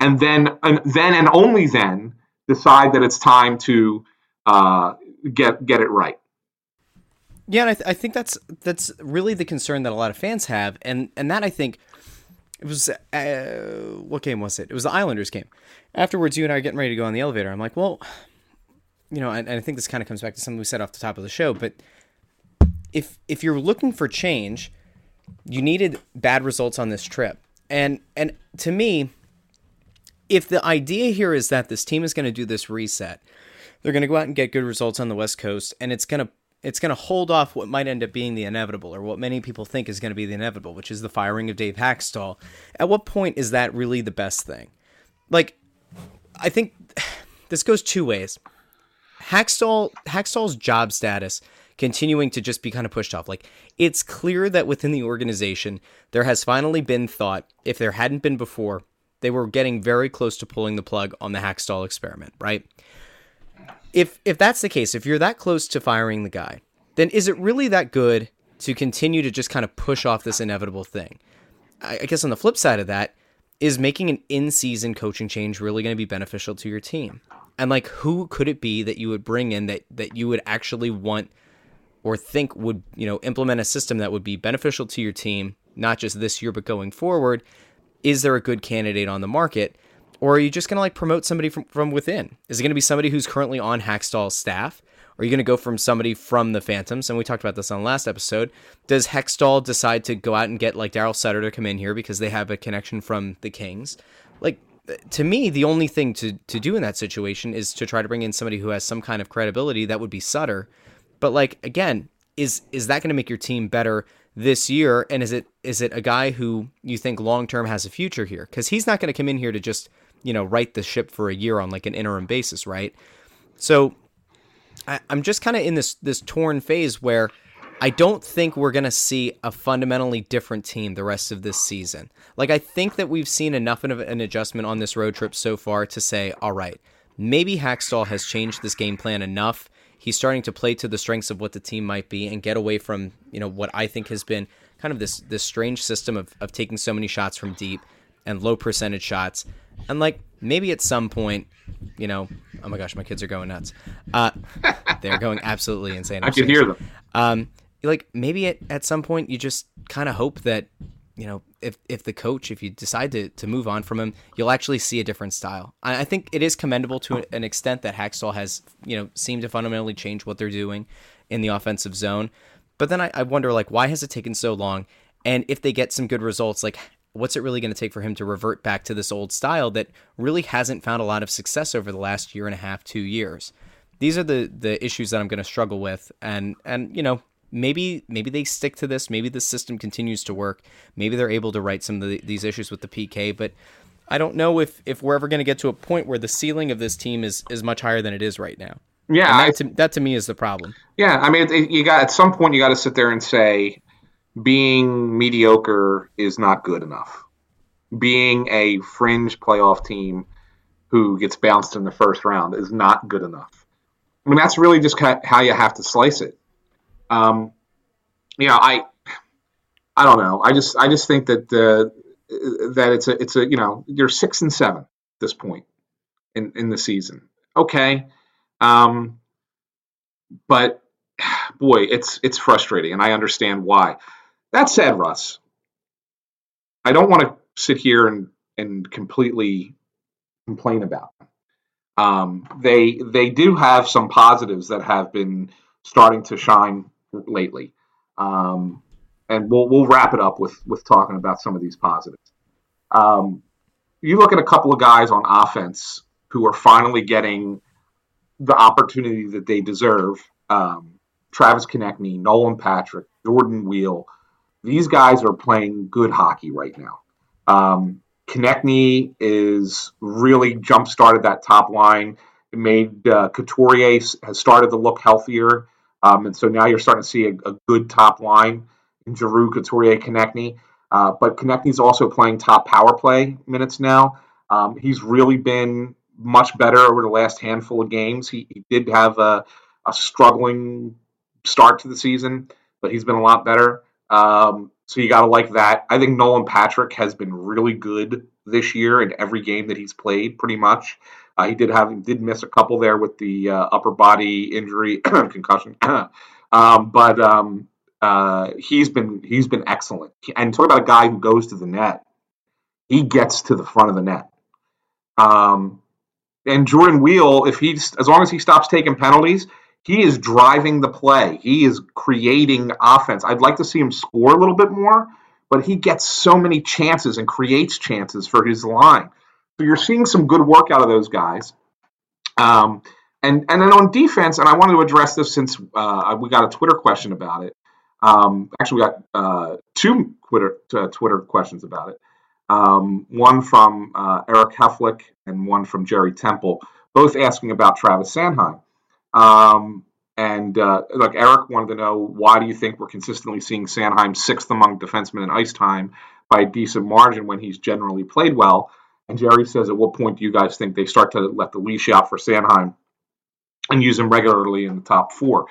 And then, and then, and only then, decide that it's time to uh, get get it right. Yeah, and I, th- I think that's that's really the concern that a lot of fans have, and and that I think it was uh, what game was it? It was the Islanders game. Afterwards, you and I are getting ready to go on the elevator. I'm like, well, you know, and, and I think this kind of comes back to something we said off the top of the show. But if if you're looking for change, you needed bad results on this trip, and and to me, if the idea here is that this team is going to do this reset, they're going to go out and get good results on the West Coast, and it's going to it's going to hold off what might end up being the inevitable, or what many people think is going to be the inevitable, which is the firing of Dave Hakstol. At what point is that really the best thing? Like, I think this goes two ways. Hakstol Hakstol's job status continuing to just be kind of pushed off. Like it's clear that within the organization there has finally been thought, if there hadn't been before, they were getting very close to pulling the plug on the Hackstall experiment, right? If if that's the case, if you're that close to firing the guy, then is it really that good to continue to just kind of push off this inevitable thing? I, I guess on the flip side of that, is making an in-season coaching change really going to be beneficial to your team? And like, who could it be that you would bring in that that you would actually want or think would you know implement a system that would be beneficial to your team, not just this year but going forward? Is there a good candidate on the market? Or are you just going to like promote somebody from, from within? Is it going to be somebody who's currently on Hakstol's staff? Or are you going to go from somebody from the Phantoms? And we talked about this on the last episode. Does Hextall decide to go out and get like Daryl Sutter to come in here because they have a connection from the Kings? Like, to me, the only thing to, to do in that situation is to try to bring in somebody who has some kind of credibility. That would be Sutter. But like again, is is that going to make your team better this year? And is it is it a guy who you think long term has a future here? Because he's not going to come in here to just you know, right the ship for a year on like an interim basis, right? So I, am just kind of in this this torn phase where I don't think we're gonna see a fundamentally different team the rest of this season. Like I think that we've seen enough of an adjustment on this road trip so far to say, all right, maybe Hakstol has changed this game plan enough. He's starting to play to the strengths of what the team might be and get away from, you know, what I think has been kind of this this strange system of, of taking so many shots from deep and low percentage shots. And like maybe at some point, you know, oh my gosh, my kids are going nuts. Uh, they're going absolutely insane. I can hear them. Um, like maybe at, at some point you just kind of hope that you know if if the coach if you decide to to move on from him you'll actually see a different style I, I think it is commendable to an extent that Hakstol has you know seemed to fundamentally change what they're doing in the offensive zone but then I, I wonder like why has it taken so long and if they get some good results like what's it really going to take for him to revert back to this old style that really hasn't found a lot of success over the last year and a half, two years? These are the the issues that I'm going to struggle with, and and you know maybe maybe they stick to this. Maybe the system continues to work. Maybe they're able to right some of the, these issues with the PK. But I don't know if if we're ever going to get to a point where the ceiling of this team is is much higher than it is right now. Yeah, that, I, to, that to me is the problem. Yeah, I mean, it, it, you got at some point you got to sit there and say, being mediocre is not good enough. Being a fringe playoff team who gets bounced in the first round is not good enough. I mean, that's really just how you have to slice it. Um, you know, I, I don't know. I just, I just think that uh, that it's a, it's a, you know, you're six and seven at this point in in the season. Okay, um, but boy, it's it's frustrating, and I understand why. That said, Russ, I don't want to sit here and and completely complain about. Them. Um, they they do have some positives that have been starting to shine lately, um, and we'll we'll wrap it up with with talking about some of these positives. Um, you look at a couple of guys on offense who are finally getting the opportunity that they deserve. Um, Travis Konecny, Nolan Patrick, Jordan Weal. These guys are playing good hockey right now. Um, Konecny is really jump started that top line. It made uh, Couturier has started to look healthier, um, and so now you're starting to see a, a good top line in Giroux, Couturier, Konecny. Uh, but Konecny's also playing top power play minutes now. Um, he's really been much better over the last handful of games. He, he did have a, a, struggling start to the season, but he's been a lot better. Um, so you got to like that. I think Nolan Patrick has been really good this year in every game that he's played, pretty much. Uh, he did have he did miss a couple there with the uh, upper body injury concussion, um, but um, uh, he's been he's been excellent. And talk about a guy who goes to the net. He gets to the front of the net. Um, and Jordan Weal, if he's as long as he stops taking penalties, he is driving the play. He is creating offense. I'd like to see him score a little bit more, but he gets so many chances and creates chances for his line. So you're seeing some good work out of those guys. Um, and and then on defense, and I wanted to address this since uh, we got a Twitter question about it. Um, actually, we got uh, two Twitter uh, Twitter questions about it. Um, one from uh, Eric Heflick and one from Jerry Temple, both asking about Travis Sanheim. Um, and uh, look, Eric wanted to know why do you think we're consistently seeing Sanheim sixth among defensemen in ice time by a decent margin when he's generally played well? And Jerry says, at what point do you guys think they start to let the leash out for Sanheim and use him regularly in the top four?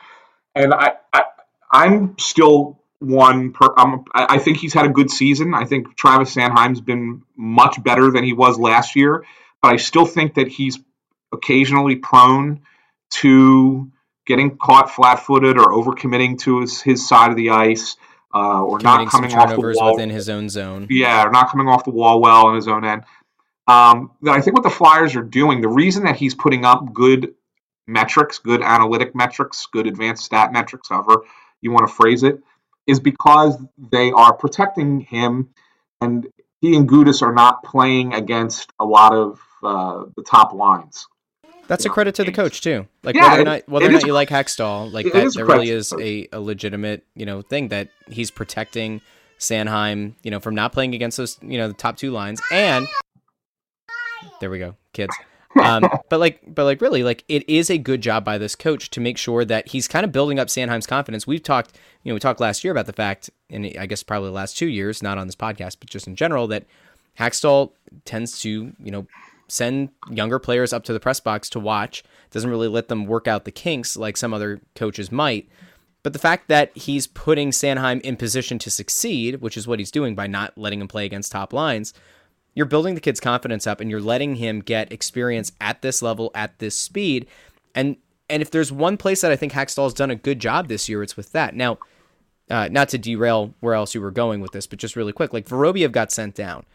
And I, I I'm still one per. Um, I think he's had a good season. I think Travis Sanheim's been much better than he was last year, but I still think that he's occasionally prone to getting caught flat-footed or overcommitting to his, his side of the ice, uh, or not coming off the wall within his own zone. Yeah, or not coming off the wall well in his own end. Um, I think what the Flyers are doing, the reason that he's putting up good metrics, good analytic metrics, good advanced stat metrics, however you want to phrase it, is because they are protecting him, and he and Gudas are not playing against a lot of uh, the top lines. That's a credit to the coach too. Like yeah, whether or not whether or not you like Hextall, like that, that really is a, a legitimate you know thing that he's protecting Sanheim, you know, from not playing against those you know the top two lines, and there we go, kids. Um, but like, but like, really, like, it is a good job by this coach to make sure that he's kind of building up Sanheim's confidence. We've talked, you know, we talked last year about the fact, and I guess probably the last two years, not on this podcast, but just in general, that Hakstol tends to, you know, send younger players up to the press box to watch. Doesn't really let them work out the kinks like some other coaches might. But the fact that he's putting Sanheim in position to succeed, which is what he's doing by not letting him play against top lines, you're building the kid's confidence up and you're letting him get experience at this level at this speed and and if there's one place that I think Hakstol's done a good job this year, it's with that. Now, uh, not to derail where else you were going with this, but just really quick, like Vorobiev got sent down,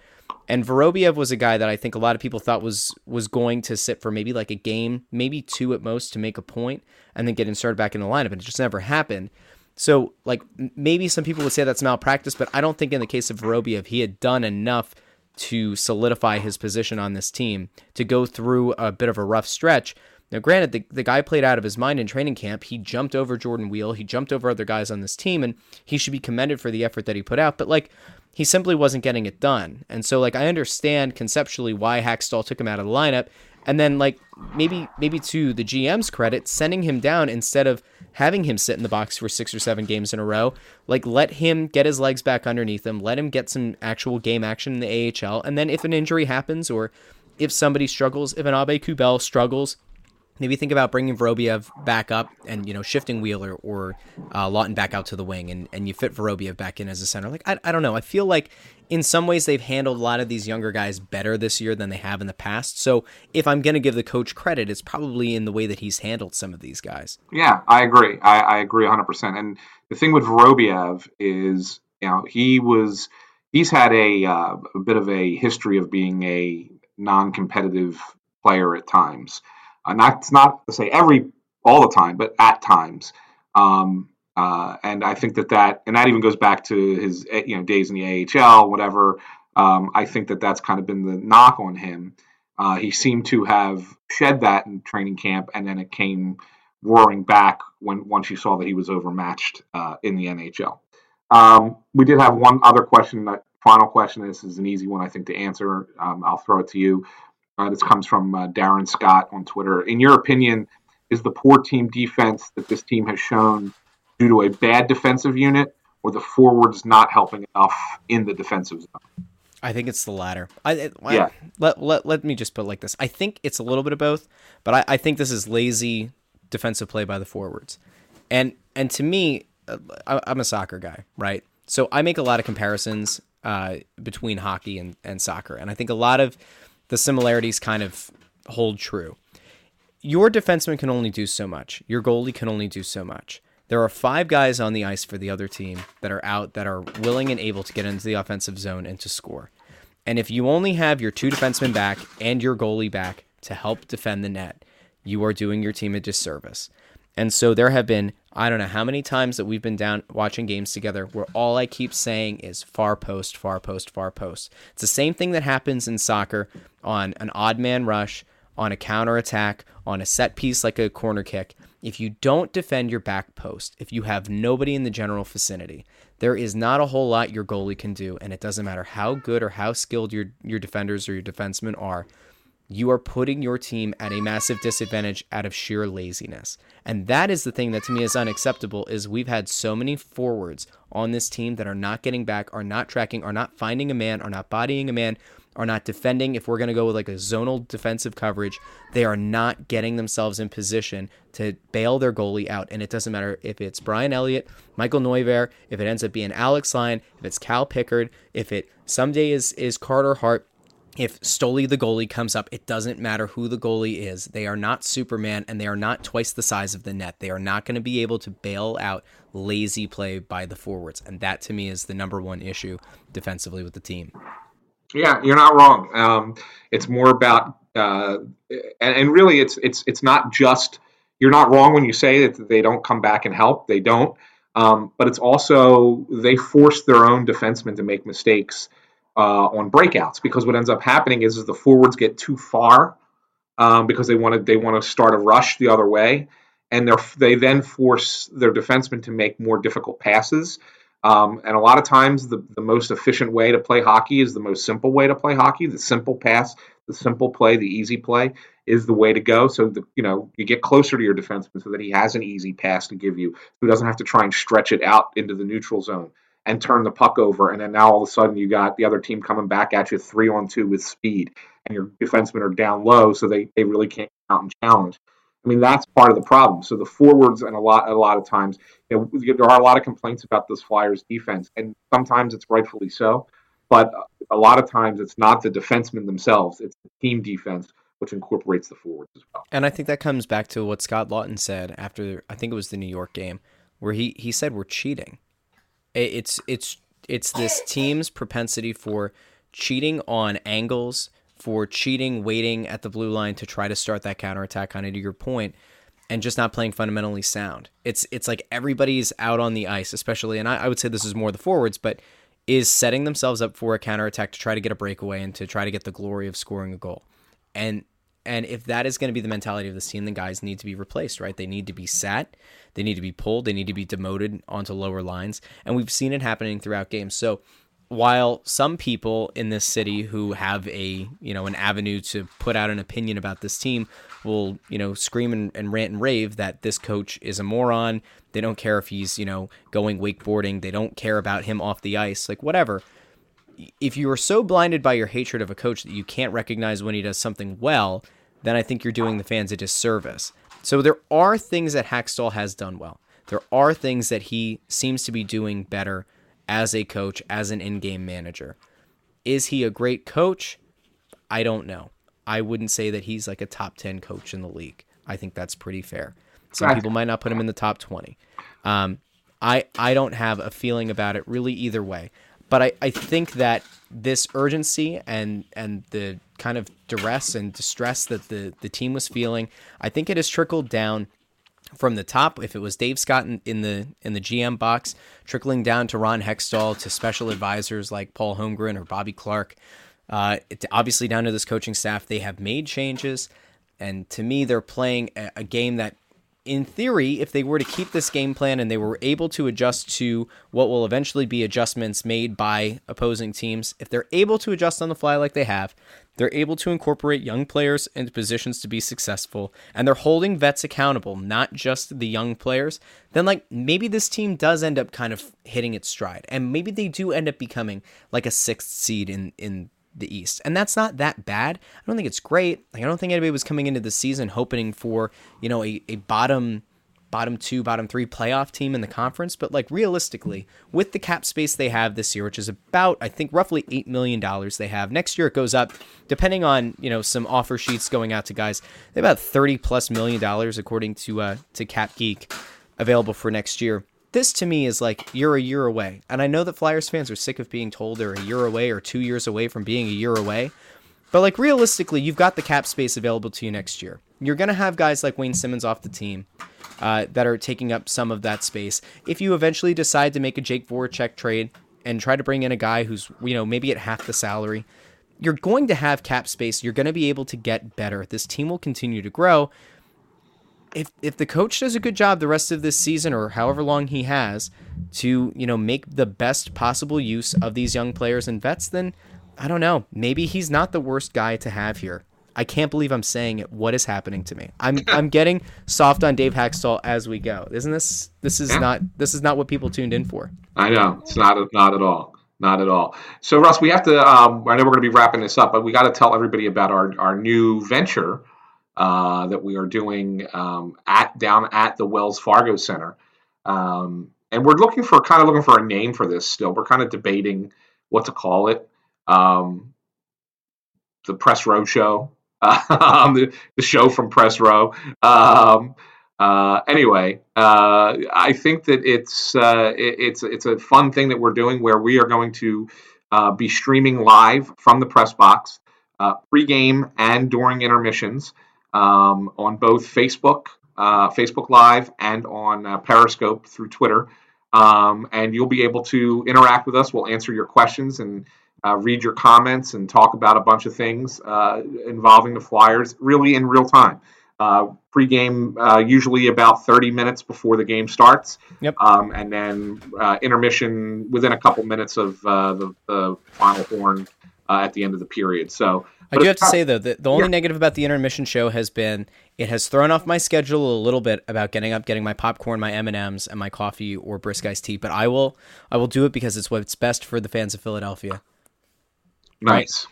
and Vorobiev was a guy that I think a lot of people thought was was going to sit for maybe like a game, maybe two at most to make a point, and then get inserted back in the lineup, and it just never happened. So, like maybe some people would say that's malpractice, but I don't think in the case of Vorobiev he had done enough to solidify his position on this team, to go through a bit of a rough stretch Now, granted, the, the guy played out of his mind in training camp. He jumped over Jordan Weal. He jumped over other guys on this team, and he should be commended for the effort that he put out. But, like, he simply wasn't getting it done. And so, like, I understand conceptually why Hakstol took him out of the lineup. And then, like, maybe maybe to the GM's credit, sending him down instead of having him sit in the box for six or seven games in a row, like, let him get his legs back underneath him, let him get some actual game action in the AHL. And then if an injury happens or if somebody struggles, if an Aube-Kubel struggles, maybe think about bringing Vorobiev back up and you know shifting Wheeler or uh, Laughton back out to the wing and, and you fit Vorobiev back in as a center. Like I, I don't know. I feel like in some ways they've handled a lot of these younger guys better this year than they have in the past. So if I'm going to give the coach credit, it's probably in the way that he's handled some of these guys. Yeah, I agree. I, I agree 100. percent And the thing with Vorobiev is you know he was he's had a, uh, a bit of a history of being a non-competitive player at times. Uh, not not to say every all the time, but at times. Um, uh, and I think that that and that even goes back to his eh, you know days in the AHL, whatever. Um, I think that that's kind of been the knock on him. Uh, he seemed to have shed that in training camp, and then it came roaring back when once you saw that he was overmatched uh, in the NHL. Um, we did have one other question. That final question. This is an easy one, I think, to answer. Um, I'll throw it to you. Uh, this comes from uh, Darren Scott on Twitter. In your opinion, is the poor team defense that this team has shown due to a bad defensive unit or the forwards not helping enough in the defensive zone? I think it's the latter. I, I, yeah. Let, let, let me just put it like this. I think it's a little bit of both, but I, I think this is lazy defensive play by the forwards. And and to me, uh, I, I'm a soccer guy, right? So I make a lot of comparisons uh, between hockey and, and soccer. And I think a lot of the similarities kind of hold true. Your defenseman can only do so much. Your goalie can only do so much. There are five guys on the ice for the other team that are out that are willing and able to get into the offensive zone and to score. And if you only have your two defensemen back and your goalie back to help defend the net, you are doing your team a disservice. And so there have been, I don't know how many times that we've been down watching games together where all I keep saying is far post, far post, far post. It's the same thing that happens in soccer on an odd man rush, on a counter attack, on a set piece like a corner kick. If you don't defend your back post, if you have nobody in the general vicinity, there is not a whole lot your goalie can do, and it doesn't matter how good or how skilled your your defenders or your defensemen are you are putting your team at a massive disadvantage out of sheer laziness. And that is the thing that to me is unacceptable is we've had so many forwards on this team that are not getting back, are not tracking, are not finding a man, are not bodying a man, are not defending. If we're going to go with like a zonal defensive coverage, they are not getting themselves in position to bail their goalie out. And it doesn't matter if it's Brian Elliott, Michael Neuvirth, if it ends up being Alex Lyon, if it's Cal Pickard, if it someday is is Carter Hart if Stoli the goalie comes up, it doesn't matter who the goalie is. They are not Superman and they are not twice the size of the net. They are not going to be able to bail out lazy play by the forwards. And that to me is the number one issue defensively with the team. Yeah, you're not wrong. Um, it's more about, uh, and, and really, it's it's it's not just. You're not wrong when you say that they don't come back and help. They don't. Um, but it's also they force their own defensemen to make mistakes uh, on breakouts because what ends up happening is, is the forwards get too far um, because they want to they want to start a rush the other way, and they they then force their defensemen to make more difficult passes. Um, and a lot of times, the, the most efficient way to play hockey is the most simple way to play hockey. The simple pass, the simple play, the easy play is the way to go. So the, you know you get closer to your defenseman so that he has an easy pass to give you, he doesn't have to try and stretch it out into the neutral zone and turn the puck over. And then now all of a sudden you got the other team coming back at you three on two with speed, and your defensemen are down low, so they, they really can't come out and challenge. I mean that's part of the problem. So the forwards and a lot a lot of times you know, there are a lot of complaints about this Flyers defense, and sometimes it's rightfully so. But a lot of times it's not the defensemen themselves; it's the team defense which incorporates the forwards as well. And I think that comes back to what Scott Laughton said after I think it was the New York game, where he he said we're cheating. It's it's it's this team's propensity for cheating on angles, for cheating, waiting at the blue line to try to start that counterattack, kind of to your point, and just not playing fundamentally sound. It's it's like everybody's out on the ice, especially, and I, I would say this is more the forwards, but is setting themselves up for a counterattack to try to get a breakaway and to try to get the glory of scoring a goal. And And if that is going to be the mentality of this team, then guys need to be replaced, right? They need to be sat, they need to be pulled, they need to be demoted onto lower lines. And we've seen it happening throughout games. So while some people in this city who have a you know an avenue to put out an opinion about this team will you know scream and, and, rant and rave that this coach is a moron they don't care if he's you know going wakeboarding they don't care about him off the ice like whatever if you are so blinded by your hatred of a coach that you can't recognize when he does something well then i think you're doing the fans a disservice so there are things that Hakstol has done well there are things that he seems to be doing better as a coach, as an in game manager. Is he a great coach? I don't know. I wouldn't say that he's like a top 10 coach in the league. I think that's pretty fair. Some people might not put him in the top 20. Um, I, I don't have a feeling about it really either way. But I, I think that this urgency and and the kind of duress and distress that the, the team was feeling, I think it has trickled down from the top, if it was Dave Scott in, in, the in the GM box, trickling down to Ron Hextall, to special advisors like Paul Holmgren or Bobby Clarke, uh, obviously down to this coaching staff, they have made changes, and to me, they're playing a game that in theory, if they were to keep this game plan and they were able to adjust to what will eventually be adjustments made by opposing teams, if they're able to adjust on the fly like they have, they're able to incorporate young players into positions to be successful, and they're holding vets accountable, not just the young players, then like maybe this team does end up kind of hitting its stride. And maybe they do end up becoming like a sixth seed in in the East. And that's not that bad. I don't think it's great. Like I don't think anybody was coming into the season hoping for, you know, a, a bottom bottom two, bottom three playoff team in the conference. But like realistically, with the cap space they have this year, which is about I think roughly eight million dollars they have. Next year it goes up, depending on, you know, some offer sheets going out to guys, they about thirty plus million dollars according to uh to CapGeek available for next year this to me is like you're a year away. And I know that Flyers fans are sick of being told they're a year away or two years away from being a year away. But like realistically, you've got the cap space available to you next year. You're gonna have guys like Wayne Simmonds off the team uh, that are taking up some of that space. If you eventually decide to make a Jake Voracek trade and try to bring in a guy who's you know maybe at half the salary, you're going to have cap space. You're going to be able to get better. This team will continue to grow if if the coach does a good job the rest of this season or however long he has to you know make the best possible use of these young players and vets, then I don't know. Maybe he's not the worst guy to have here. I can't believe I'm saying it. What is happening to me? I'm I'm getting soft on Dave Hakstol as we go. Isn't this this is yeah. not this is not what people tuned in for? I know it's not not at all. Not at all. So Russ, we have to. Um, I know we're going to be wrapping this up, but we got to tell everybody about our our new venture uh, that we are doing um, at down at the Wells Fargo Center. Um, and we're looking for kind of looking for a name for this still. We're kind of debating what to call it. Um, the Press Row Show, um, the, the, show from Press Row. Um, uh, anyway, uh, I think that it's uh, it, it's it's a fun thing that we're doing where we are going to uh, be streaming live from the press box, pregame and during intermissions um, on both Facebook, uh, Facebook Live, and on uh, Periscope through Twitter. Um, and you'll be able to interact with us. We'll answer your questions and uh, read your comments and talk about a bunch of things uh, involving the Flyers, really in real time. Uh, pre-game uh, usually about 30 minutes before the game starts, yep. um, and then intermission within a couple minutes of the, the final horn at the end of the period. So I do have to say though, that the only yeah. negative about the intermission show has been it has thrown off my schedule a little bit about getting up, getting my popcorn, my M and M's, and my coffee or brisk iced tea. But I will, I will do it because it's what's best for the fans of Philadelphia. Nice.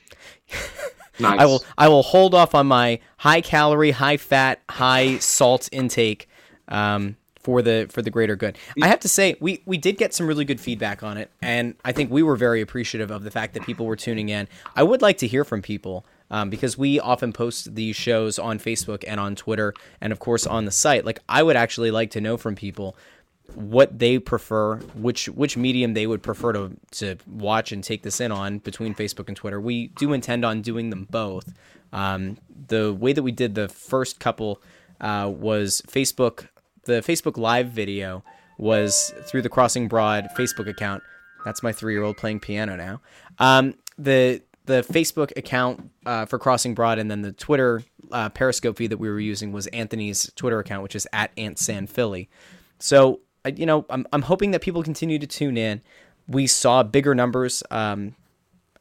nice. I will, I will hold off on my high calorie, high fat, high salt intake. Um, for the for the greater good. I have to say we we did get some really good feedback on it, and I think we were very appreciative of the fact that people were tuning in. I would like to hear from people. Um, because we often post these shows on Facebook and on Twitter, and of course on the site. Like, I would actually like to know from people what they prefer, which which medium they would prefer to to watch and take this in on between Facebook and Twitter. We do intend on doing them both. Um, the way that we did the first couple uh, was Facebook the Facebook Live video was through the Crossing Broad Facebook account. That's my three year old playing piano now. Um, the the Facebook account uh, for Crossing Broad, and then the Twitter uh, Periscope feed that we were using was Anthony's Twitter account, which is at AntSanPhilly. So, you know, I'm, I'm hoping that people continue to tune in. We saw bigger numbers um,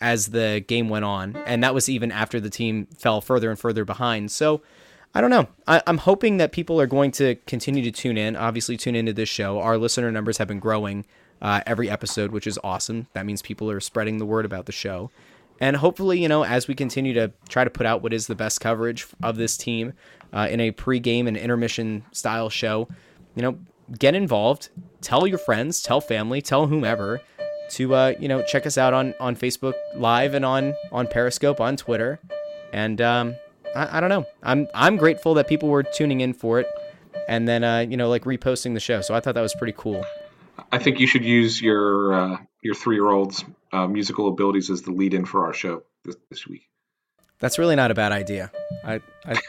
as the game went on, and that was even after the team fell further and further behind. So, I don't know. I, am hoping that people are going to continue to tune in. Obviously, tune into this show. Our listener numbers have been growing uh, every episode, which is awesome. That means people are spreading the word about the show. And hopefully, you know, as we continue to try to put out what is the best coverage of this team uh, in a pregame and intermission style show, you know, get involved. Tell your friends, tell family, tell whomever to uh, you know check us out on on Facebook Live and on on Periscope on Twitter. And um, I, I don't know. I'm I'm grateful that people were tuning in for it, and then uh, you know like reposting the show. So I thought that was pretty cool. I think you should use your uh, your three year old's uh, musical abilities as the lead in for our show this, this week. That's really not a bad idea. I, I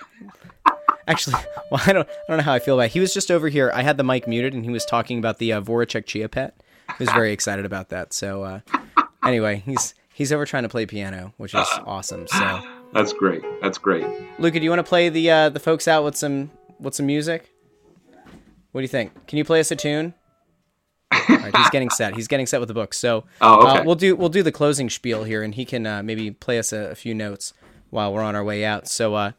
actually, well, I don't, I don't know how I feel about. It. He was just over here. I had the mic muted, and he was talking about the uh, Voracek Chia Pet. He was very excited about that. So, uh, anyway, he's he's over trying to play piano, which is awesome. So that's great. That's great. Luca, do you want to play the uh, the folks out with some with some music? What do you think? Can you play us a tune? Right, he's getting set. He's getting set with the book. So oh, okay. uh, we'll do we'll do the closing spiel here, and he can uh, maybe play us a, a, few notes while we're on our way out. So uh,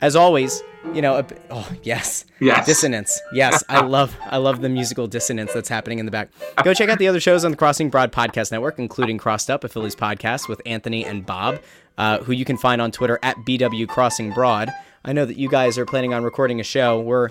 as always, you know, a, oh yes, yes, dissonance. Yes, I love I love the musical dissonance that's happening in the back. Go check out the other shows on the Crossing Broad Podcast Network, including Crossed Up, a Phillies podcast with Anthony and Bob, uh, who you can find on Twitter at BW Crossing Broad. I know that you guys are planning on recording a show. We're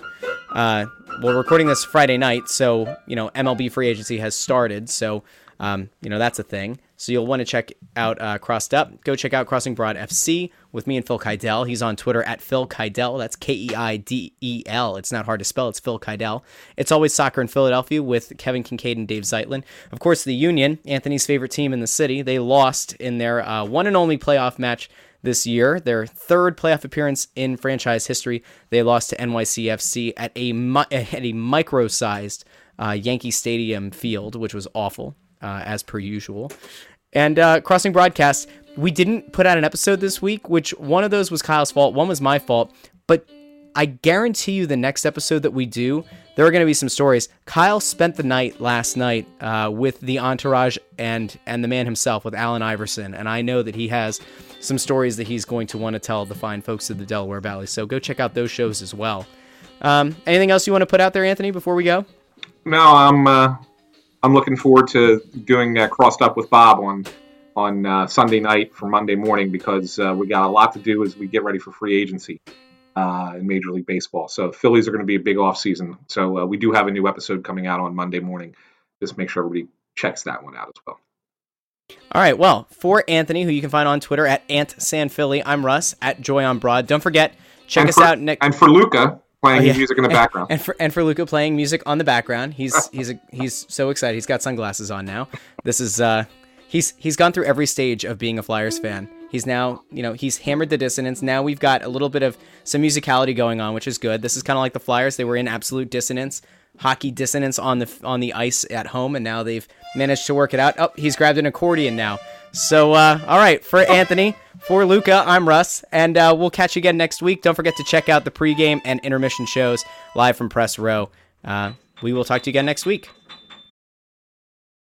uh, we're recording this Friday night, so you know MLB free agency has started, so um, you know that's a thing. So you'll want to check out uh, Crossed Up. Go check out Crossing Broad FC with me and Phil Keidel. He's on Twitter at Phil Keidel. That's K E I D E L. It's not hard to spell. It's Phil Keidel. It's always soccer in Philadelphia with Kevin Kinkead and Dave Zeitlin. Of course, the Union, Anthony's favorite team in the city, they lost in their uh, one and only playoff match this year, their third playoff appearance in franchise history. They lost to NYCFC at a at a micro-sized uh, Yankee Stadium field, which was awful uh, as per usual. And uh, Crossing Broadcast, we didn't put out an episode this week, which one of those was Kyle's fault, one was my fault. But I guarantee you, the next episode that we do, there are going to be some stories. Kyle spent the night last night uh, with the entourage and and the man himself, with Allen Iverson, and I know that he has some stories that he's going to want to tell the fine folks of the Delaware Valley. So go check out those shows as well. Um, anything else you want to put out there, Anthony, before we go? No, I'm uh, I'm looking forward to doing uh, crossed up with Bob on on uh, Sunday night for Monday morning because uh, we got a lot to do as we get ready for free agency uh, in Major League Baseball. So Phillies are going to be a big off season. So uh, we do have a new episode coming out on Monday morning. Just make sure everybody checks that one out as well. All right. Well, for Anthony, who you can find on Twitter at AntSanPhilly, I'm Russ at Joy on Broad. Don't forget, check and us for, out next. And for Luca, playing oh, yeah. music in the and, background. And for and for Luca playing music on the background. He's he's a, he's so excited. He's got sunglasses on now. This is uh he's he's gone through every stage of being a Flyers fan. He's now, you know, he's hammered the dissonance. Now we've got a little bit of some musicality going on, which is good. This is kind of like the Flyers. They were in absolute dissonance, hockey dissonance on the on the ice at home, and now they've managed to work it out. Oh, he's grabbed an accordion now. So, uh, all right, for Anthony, for Luca, I'm Russ, and uh, we'll catch you again next week. Don't forget to check out the pregame and intermission shows live from Press Row. Uh, we will talk to you again next week.